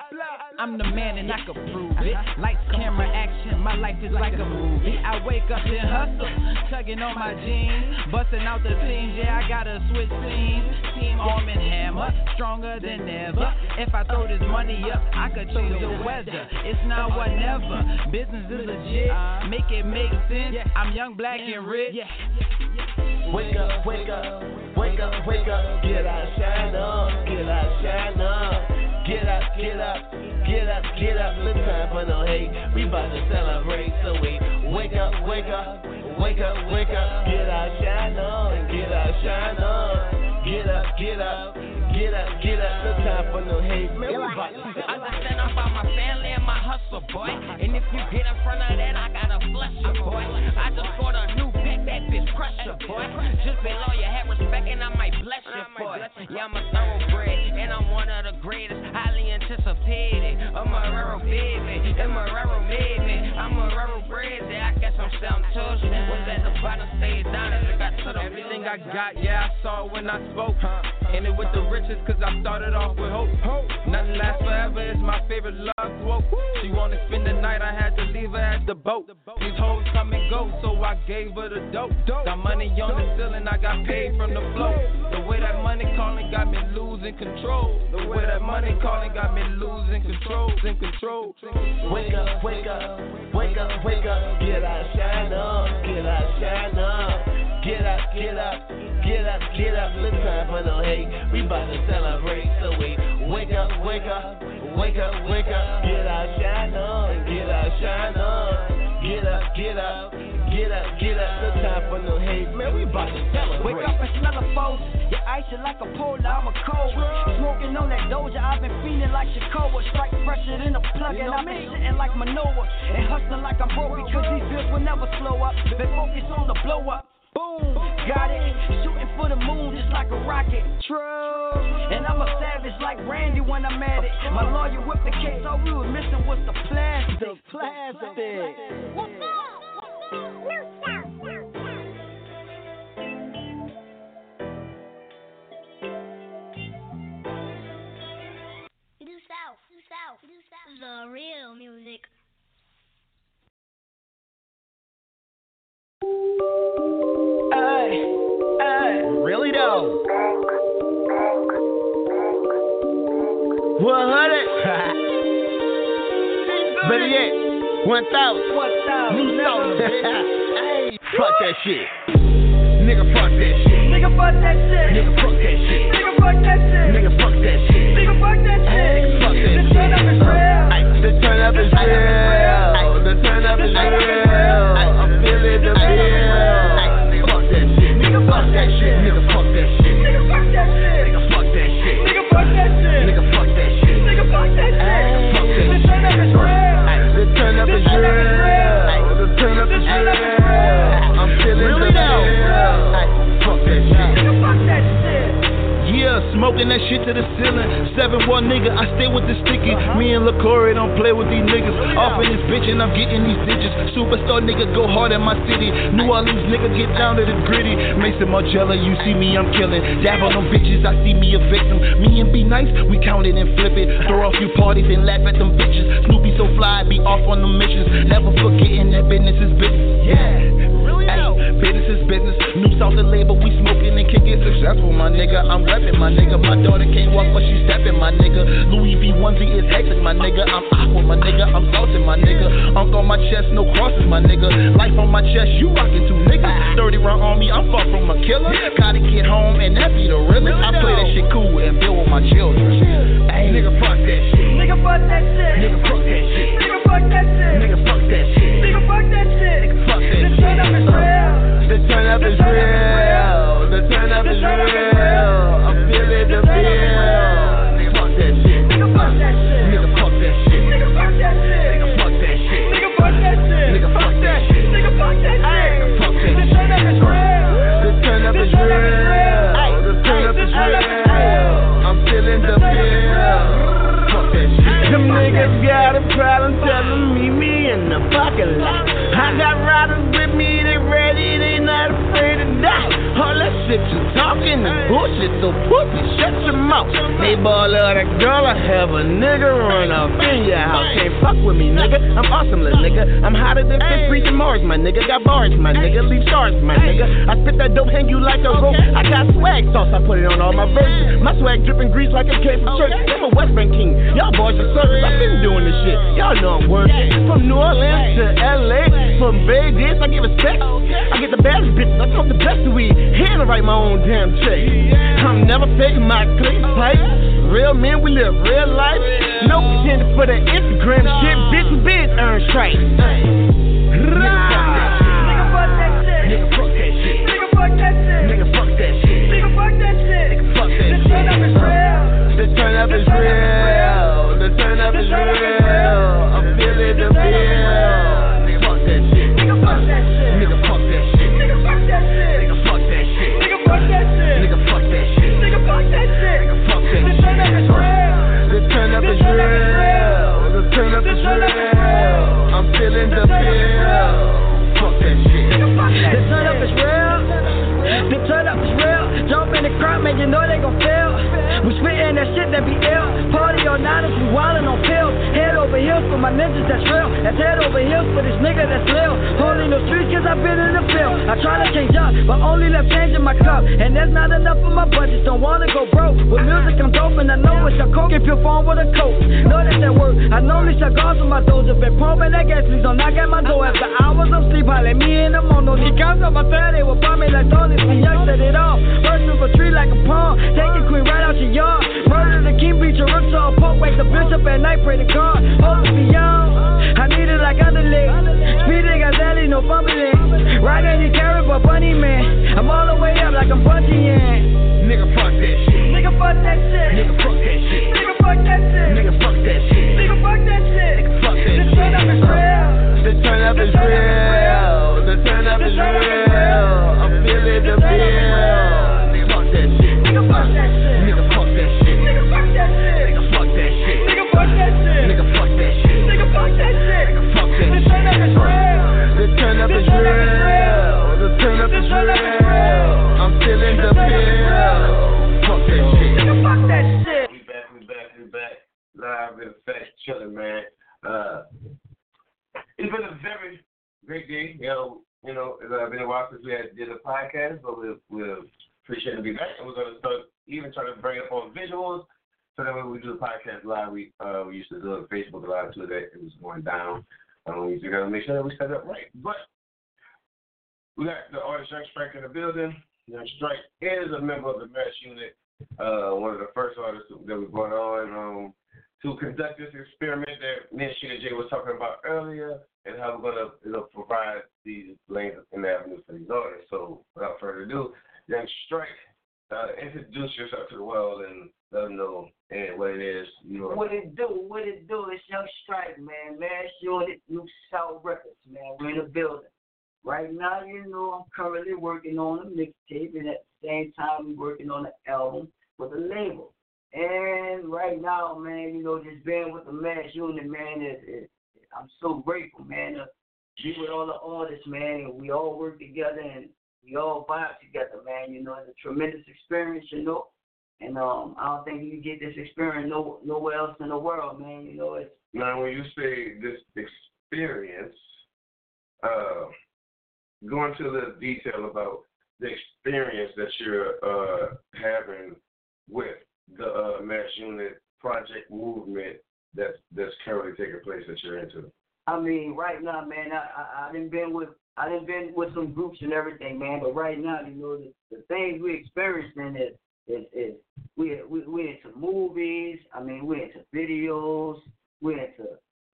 I'm the man and I can prove it. Lights, camera, action, my life is like a movie. I wake up and hustle, tugging on my jeans, busting out the seams. Yeah, I gotta switch scenes. Team arm and hammer, stronger than ever. If I throw this money up, I could change the weather. It's not or never. Business is legit. Make it make sense. I'm young, black, and rich. Wake up, wake up, wake up, wake up. Get up, shine up, get up, shine up. Get up, get up, get up, get up. Little time for no hate. We about to celebrate, so we wake up, wake up, wake up, wake up. Get up, shine up, get up, shine up. Get up, get up, get up, get up. Little time for no hate. Man, we about to. Understand by my family and my hustle, boy. And if you get in front of that, I gotta bless you, boy. I just bought a new that bitch pressure, boy. Just below you, have respect and I might bless you, boy. Yeah, I'm a thoroughbred and I'm one of the greatest, anticipated. I'm a Marrero baby, and Marrero made me. I'm a bred, yeah, I guess I'm sound touch. Was at the bottom, stayed down as I got to the Everything I got, yeah, I saw when I spoke. And it with the riches, cause I started off with hope. Nothing lasts forever, it's my favorite love quote. She wanna spend the night, I had to leave her at the boat. These hoes come and go, so I gave her the dope. Got money on the ceiling, I got paid from the flow. The way that money calling got me losing control. The way that money calling got me losing control, in control. Wake up, wake up, wake up, wake up. Get up, shine up, get up, shine up. Get up, get up, get up, get up. Little time for no hate. We about to celebrate, so we wake up, wake up, wake up, wake up. Get up, shine up, get up, shine up. Get up, get up, get up, get up. Little time for no hate. Man, we about to celebrate. Wake up and smell the folks. Your ice is like a polar, I'm a cold. Smoking on that doja, I've been feeling like Shakoa. Strike fresher than a plug, and I've been sitting like Manoa. And hustling like I'm broke because these bills will never slow up. Been focused on the blow up. Boom, got it. Shooting for the moon just like a rocket. True. And I'm a savage like Randy when I'm at it. My lawyer whipped the case, all we was missing was the plastic. The Plastic. Do South, do South, do South. The real music. 1,000. 1,000. New song. hey, fuck that shit. Nigga, fuck that shit. Nigga, fuck that shit. Nigga, fuck that shit. Nigga, fuck that shit. Nigga, fuck that shit. Nigga, fuck that shit. Nigga, fuck that The shit. turn up is real. The turn up is real. The turn up is real. I'm feeling the Nigga, fuck that shit. Nigga, fuck that shit. Nigga, fuck that shit. Nigga, fuck that shit. Smoking that shit to the ceiling. 7 1 nigga, I stay with the sticky. Me and LaCory don't play with these niggas. Off in this bitch and I'm getting these digits. Superstar nigga go hard in my city. New Orleans nigga get down to the gritty. Maison Margiela, you see me, I'm killing. Dab on them bitches, I see me a victim. Me and be nice, we count it and flip it. Throw a few parties and laugh at them bitches. Snoopy so fly, be off on the missions. Never forgetting that business is business. Yeah, Business is business. New South of labor, we smoking and kicking successful, my nigga. I'm repping, my nigga. My daughter can't walk, but she stepping, my nigga. Louis V onesie is hectic, my nigga. I'm aqua, my nigga. I'm salty my nigga. Unk on my chest, no crosses, my nigga. Life on my chest, you rockin' two niggas. 30 round on me, I'm far from a killer. Gotta get home and that be the realest. I play that shit cool and deal with my children. Hey, nigga, fuck that shit. Nigga, fuck that shit. Nigga, fuck that shit. Nigga, fuck that shit. Nigga, fuck that shit. Nigga, fuck that shit. Nigga, fuck that shit is real. The turn up is real. That girl, I have a nigga run up in your house. Can't fuck with me, nigga. I'm awesome, little nigga. I'm hotter than Street and Mars, my nigga. Got bars, my nigga. Leave stars, my nigga. I spit that dope, hang you like a rope. I got swag sauce, I put it on all my verses. My swag dripping grease like a came from church. I'm a West Bank king. Y'all boys are service. I've been doing this shit. Y'all know I'm working. From New Orleans to LA, from Vegas, I give respect. I get the baddest bitches. I smoke the best weed. Hand to write my own damn check. I'm never faking my click pipe. Real men, we live real life. No pretending for the Instagram shit. Bitch, we been earn stripes. Nigga, fuck that shit. Nigga, fuck that shit. Nigga, fuck that shit. Nigga, fuck that shit. Nigga, fuck that shit. Nigga, fuck that The turn up is real. The turn up is real. The turn up is real. In man, you know they gon' feel. We spittin' that shit that be ill. Party all night, we wildin' on pills. Head over heels for my ninjas that's real. That's head over heels for this nigga that's real. Holding no streets cause I've been in the I try to change up, but only left change in my cup. And there's not enough for my budget, don't wanna go broke. With music I'm dope and I know it's a coke if you phone with a coat. Know that that work. I know these cigars on my doors. If been pumping that gas, please don't knock at my door. After hours of sleep, I let me in the morning. Need counts on my third, they will buy me like Tony. See, young set it off. Burst of a tree like a palm. Take a queen right out your yard. Murder the king, beat your roots to a poke. Wake the bitch up at night, pray to God. Hold me young. I need it like underleg. Speeding, got daddy, no fumbling. Right any carrot, but bunny man. I'm all the way up like I'm bungeeing. Nigga, fuck that shit. Nigga, fuck that shit. Nigga, fuck that shit. Nigga, fuck that shit. Nigga, fuck that shit. Nigga, fuck that shit. Nigga, fuck that The turn up is real. The turn up is real. The turn up is real. I'm feeling the feel. Nigga, fuck that shit. Nigga, fuck that shit. Live in effect, chilling, man. Uh, it's been a very great day. You know, you know, it's uh, been a while since we had did a podcast, but we we appreciate to be back, and we're gonna start even trying to bring up on visuals. So that when we do the podcast live, we uh we used to do it on Facebook live too. That it was going down. Um, we just gotta make sure that we set it up right. But we got the artist Young Strike in the building. Young Strike is a member of the Mass Unit, uh, one of the first artists that we brought on um, to conduct this experiment that and Sheena J was talking about earlier, and how we're gonna you know, provide these lanes and avenues for these artists. So without further ado, Young Strike, uh, introduce yourself to the world and let them know and what it is. You know, What it do? What it do? It's Young Strike, man. Mass Unit, New South Records, man. We're in the building. Right now, you know, I'm currently working on a mixtape, and at the same time, we're working on an album with a label. And right now, man, you know, just being with the Mass Unit, man, is, is I'm so grateful, man, to be with all the artists, man, and we all work together and we all vibe together, man. You know, it's a tremendous experience, you know. And um, I don't think you get this experience no nowhere else in the world, man. You know, it's Now, when you say this experience, uh, go into the detail about the experience that you're uh, having with the uh, Mass Unit project movement that's that's currently taking place that you're into. I mean, right now, man, I I, I done been with I done been with some groups and everything, man. But right now, you know, the, the things we experiencing is is is we we we into movies. I mean, we're into videos. We're into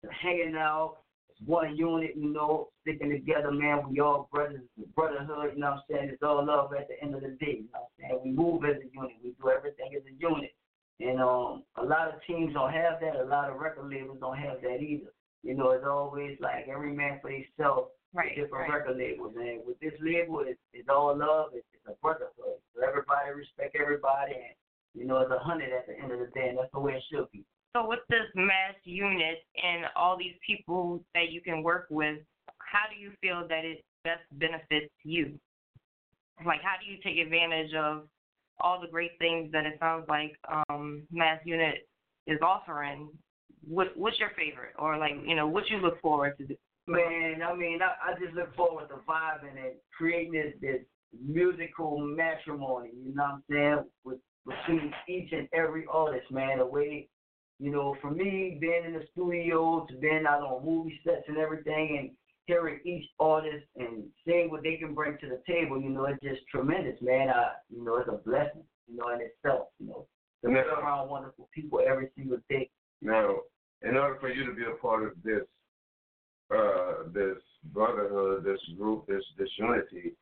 to hanging out. One unit, you know, sticking together, man. We all brothers, brotherhood. You know what I'm saying? It's all love at the end of the day. You know what I'm saying? We move as a unit. We do everything as a unit. And um, a lot of teams don't have that. A lot of record labels don't have that either. You know, it's always like every man for himself. Right, Different right. record labels, and with this label, it's, it's all love. It's, it's a brotherhood. So everybody respect everybody, and you know, it's a hundred at the end of the day, and that's the way it should be. So with this mass unit and all these people that you can work with, how do you feel that it best benefits you? Like how do you take advantage of all the great things that it sounds like um, Mass Unit is offering, what what's your favorite, or like you know what you look forward to? Man, I mean, I, I just look forward to vibing and creating this, this musical matrimony, you know what I'm saying, with, between each and every artist, man. The way, you know, for me, being in the studio to being out on movie sets and everything and hearing each artist and seeing what they can bring to the table, you know, it's just tremendous, man. I, you know, it's a blessing, you know, in itself, you know, to be around wonderful people every single day. Now, in order for you to be a part of this, uh, this brotherhood, this group, this this unity,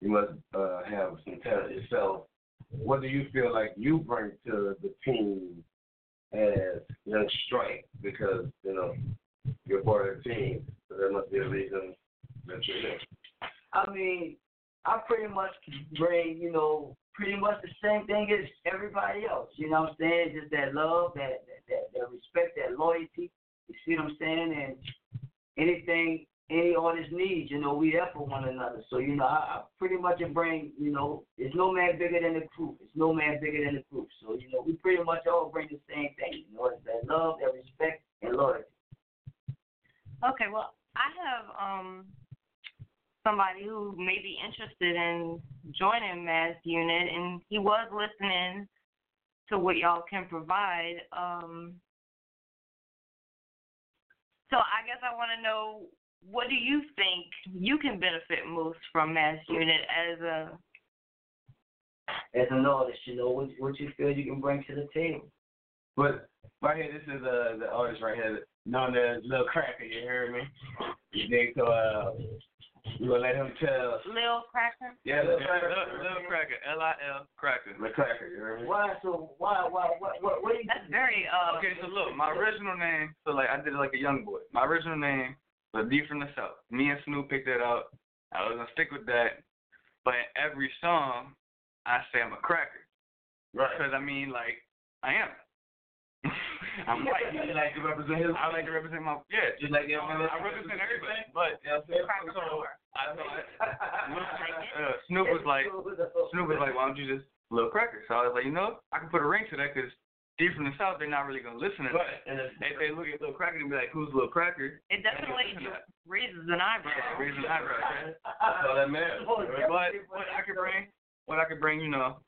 you must uh, have some talent yourself. What do you feel like you bring to the team as Young Strike Because you know you're part of the team, so there must be a reason that you're there. I mean, I pretty much bring, you know, pretty much the same thing as everybody else. You know what I'm saying? Just that love, that that, that, that respect, that loyalty. You see what I'm saying? And anything any artist needs, you know, we there for one another. So, you know, I, I pretty much bring, you know, there's no man bigger than the group. It's no man bigger than the group. So, you know, we pretty much all bring the same thing. You know, it's that love, that respect, and loyalty. Okay, well, I have um somebody who may be interested in joining Mass Unit, and he was listening to what y'all can provide. Um, so I guess I want to know what do you think you can benefit most from Mass Unit as a As an artist, you know, what, what you feel you can bring to the table. But right here, this is uh, the artist right here, known as Lil Cracker. You heard me? You dig? So uh, we gonna let him tell. Lil Cracker? Yeah, Lil Cracker. Lil Cracker, L I L Cracker. Lil Cracker. You heard me? Why so? Why? Why? What? What? What? That's very uh. Okay, so look, my original name, so like I did it like a young boy. My original name was D from the South. Me and Snoop picked that up. I was gonna stick with that, but in every song, I say I'm a cracker. Right. Because I mean, like, I am. I'm white. You like to represent his. I like to represent my yeah. Just like everyone else. I represent everybody, but Yeah, so I thought uh, Snoop was like Snoop was like, why don't you just Lil Cracker? So I was like, you know, I can put a ring to that because D from the South, they're not really gonna listen to Right. that. If they look at Lil Cracker and be like, who's Lil Cracker? It definitely raises an eyebrow. Raises an eyebrow. right? That's all that matters. But what I could bring, what I could bring, you know,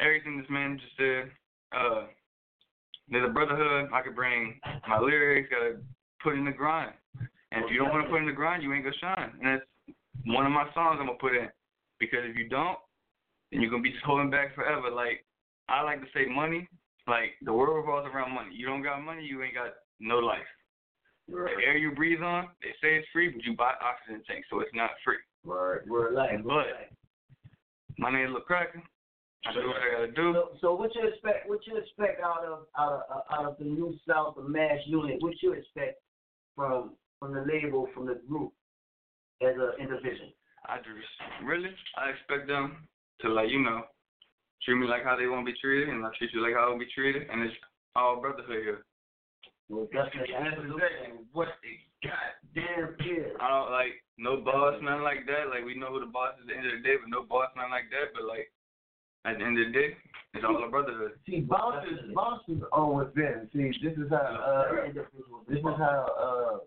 everything this man just said. Uh, there's a brotherhood. I could bring my lyrics. Gotta put in the grind. And if you don't want to put in the grind, you ain't gonna shine. And that's one of my songs I'm gonna put in. Because if you don't, then you're gonna be just holding back forever. Like I like to say, money. Like the world revolves around money. You don't got money, you ain't got no life. The air you breathe on, they say it's free, but you buy oxygen tanks, so it's not free. Right, we're alive. But my name's Lil Cracker. I do what I gotta do. So, so what you expect? What you expect out of out of uh, out of the new South Mass Unit? What you expect from from the label, from the group, as an individual? I just really, I expect them to like you know treat me like how they want to be treated, and I treat you like how I to be treated, and it's all brotherhood here. Well, that's exactly what it goddamn is. I don't like no boss, nothing like that. Like we know who the boss is at the end of the day, but no boss, nothing like that. But like at the end of the day, it's all a brotherhood. See, bosses, bosses are within. See, this is how. Uh, this is how. Uh,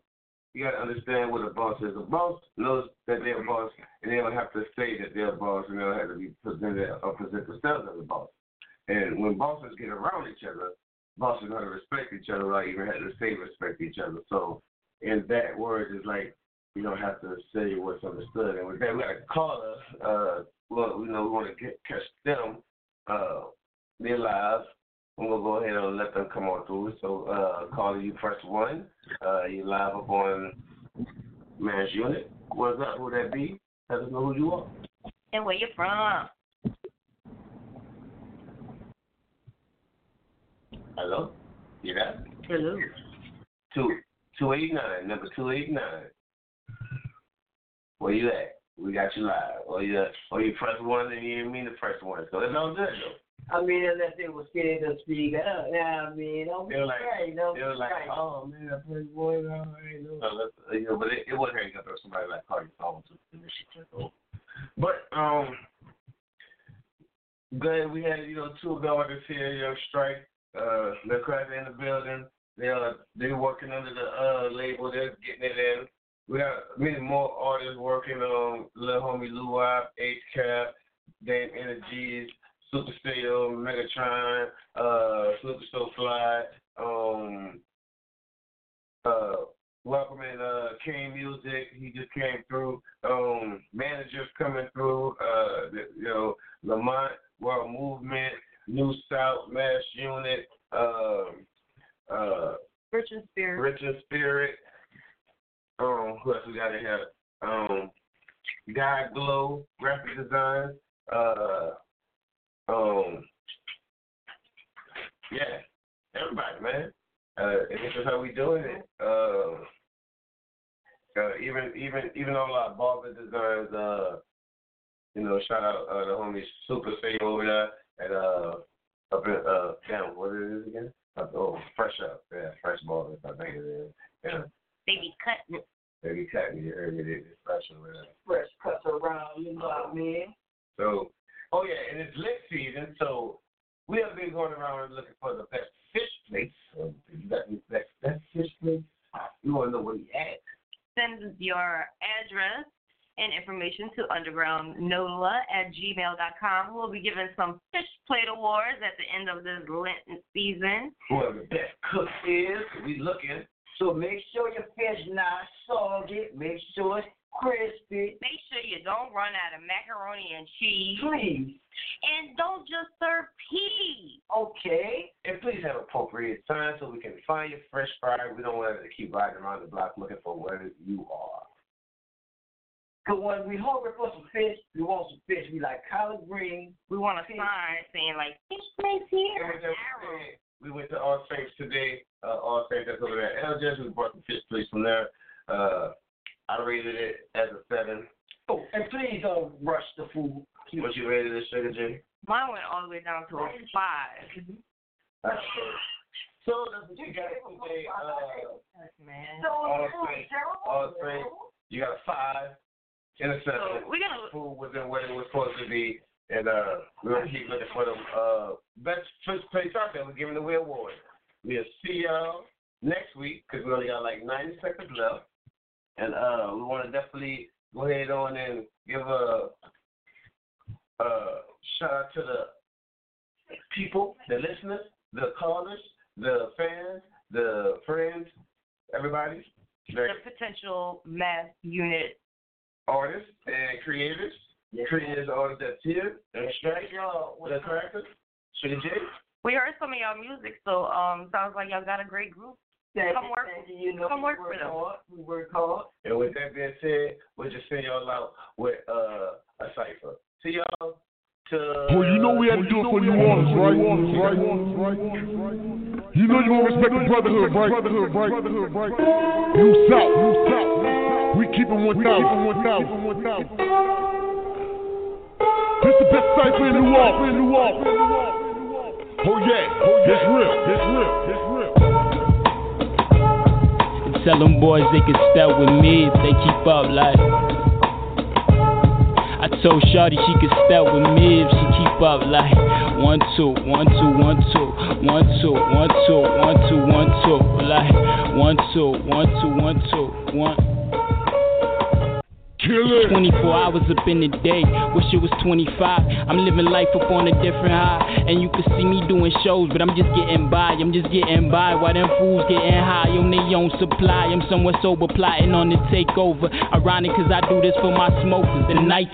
you gotta understand what a boss is. A boss knows that they're a boss, and they don't have to say that they're a boss, and they don't have to be presented or present themselves as a boss. And when bosses get around each other, bosses gotta respect each other, like even have to say respect each other. So, in that word is like you don't have to say what's understood. And with that, we got a caller. Uh, well, you know, we want to get catch them. Uh, they're live. I'm gonna go ahead and let them come on through. So, uh, caller, you press one. Uh, you live up on Mass Unit. What's up? Who that be? Let us know who you are. And where you're from? Hello. You there? Hello. Two two eight nine. Number two eight nine. Where you at? We got you live. Or you or you press one and you didn't mean to press one. So it's all good though. I mean, unless they were scared to speak up. Yeah, I mean, don't be like, afraid. Don't they be were like, afraid. oh man, I pressed one. I ain't know. So that's, uh, you know, but it, it wasn't hurting up somebody like call your phone to finish it. But um, Glad we had, you know, two of the artists here, you know, Strike, uh, they're cracking in the building. They are they working under the uh label, they're getting it in. We got many more artists working on Lil Homie Luwap, H Cap, Dame Energies, Super Stereo, Megatron, uh, Super So Fly, um, uh, welcoming uh, King Music. He just came through. Um, managers coming through. Uh, you know, Lamont World Movement, New South Mass Unit. Um, uh, Rich and Spirit. Rich and Spirit. Um, who else we got in here? Um, Guy Glow, graphic design. Uh, um, yeah, everybody, man. Uh, and this is how we doing it. Uh, uh, even even even all our barber designs. Uh, you know, shout out uh, the homie Super Say over there at uh up in uh damn what it is again? Up, oh, fresh up, yeah, fresh barbers. I think it is. Yeah, Baby cut. maybe cut me earlier. It's fresh over there. Fresh cuts around, you know what I mean? So, oh yeah, and it's lit season, so we have been going around looking for the best fish place. So if you got the best, best fish place, you want to know where you at. Send your address and information to undergroundnola at gmail.com. We'll be giving some fish plate awards at the end of this Lenten season. Whoever the best cook is, we looking. So make sure your fish not soggy. Make sure it's crispy. Make sure you don't run out of macaroni and cheese. Please. And don't just serve peas. Okay. And please have appropriate time so we can find your fresh fry. We don't want to keep riding around the block looking for where you are. Because when we hungry for some fish, we want some fish. We like collard green. We want a sign saying like fish place here. We went to All Saints today. Uh, All Saints that's over there. at Elgin. We brought the fish place from there. Uh, I rated it as a seven. Oh, and please don't rush the food. What you rated it, Sugar J? Mine went all the way down to a five. That's good. So that's what you got today. Uh, Man. All Saints. All Saints. You got a five and a seven. So we're gonna Food wasn't what it was supposed to be. And uh, we're gonna keep looking for the uh, best fish place out there. We're giving away award. We'll see y'all next week because we only got like 90 seconds left. And uh, we want to definitely go ahead on and give a, a shout out to the people, the listeners, the callers, the fans, the friends, everybody, the potential mass unit. artists and creators, creators, artists that's here, and y'all, the crackers, Sugar J. We heard some of y'all music, so um, sounds like y'all got a great group. Thank Come work, thank you. You know, come work for them. hard. We work hard. And with that being said, we'll just send y'all out with uh, a cipher. See y'all to. Well, you know we had to do it for New Orleans, right? Right? You know you gonna respect the brotherhood, right? Brotherhood, right? Brotherhood, right? You South, you South. We keep it 1,000. We keep it 1,000. This the best cipher in New Orleans. In New Orleans. Oh yeah, oh yeah. It's real, it's real, it's real. Tell them boys they can step with me if they keep up like. I told Shorty she could step with me if she keep up like one two one two one two one two one two one two one two like one two one two one two one. 24 hours up in the day, wish it was 25. I'm living life up on a different high, and you can see me doing shows, but I'm just getting by. I'm just getting by while them fools getting high on their own supply. I'm somewhere sober, plotting on the takeover. Ironic, cause I do this for my smokers. The night.